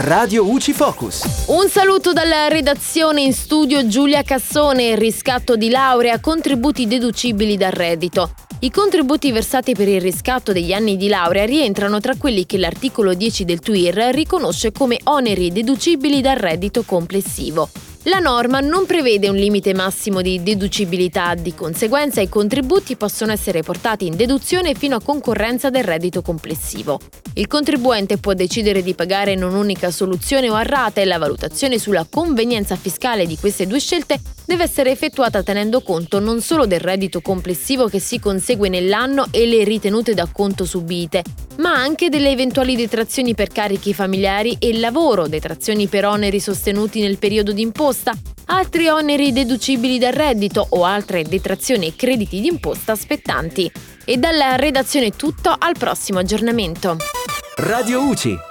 Radio UCI Focus. Un saluto dalla redazione in studio Giulia Cassone, riscatto di laurea, contributi deducibili dal reddito. I contributi versati per il riscatto degli anni di laurea rientrano tra quelli che l'articolo 10 del TUIR riconosce come oneri deducibili dal reddito complessivo. La norma non prevede un limite massimo di deducibilità, di conseguenza i contributi possono essere portati in deduzione fino a concorrenza del reddito complessivo. Il contribuente può decidere di pagare in un'unica soluzione o a rate e la valutazione sulla convenienza fiscale di queste due scelte deve essere effettuata tenendo conto non solo del reddito complessivo che si consegue nell'anno e le ritenute da conto subite, ma anche delle eventuali detrazioni per carichi familiari e lavoro, detrazioni per oneri sostenuti nel periodo d'imposta, altri oneri deducibili dal reddito o altre detrazioni e crediti d'imposta spettanti. E dalla redazione tutto, al prossimo aggiornamento. Radio UCI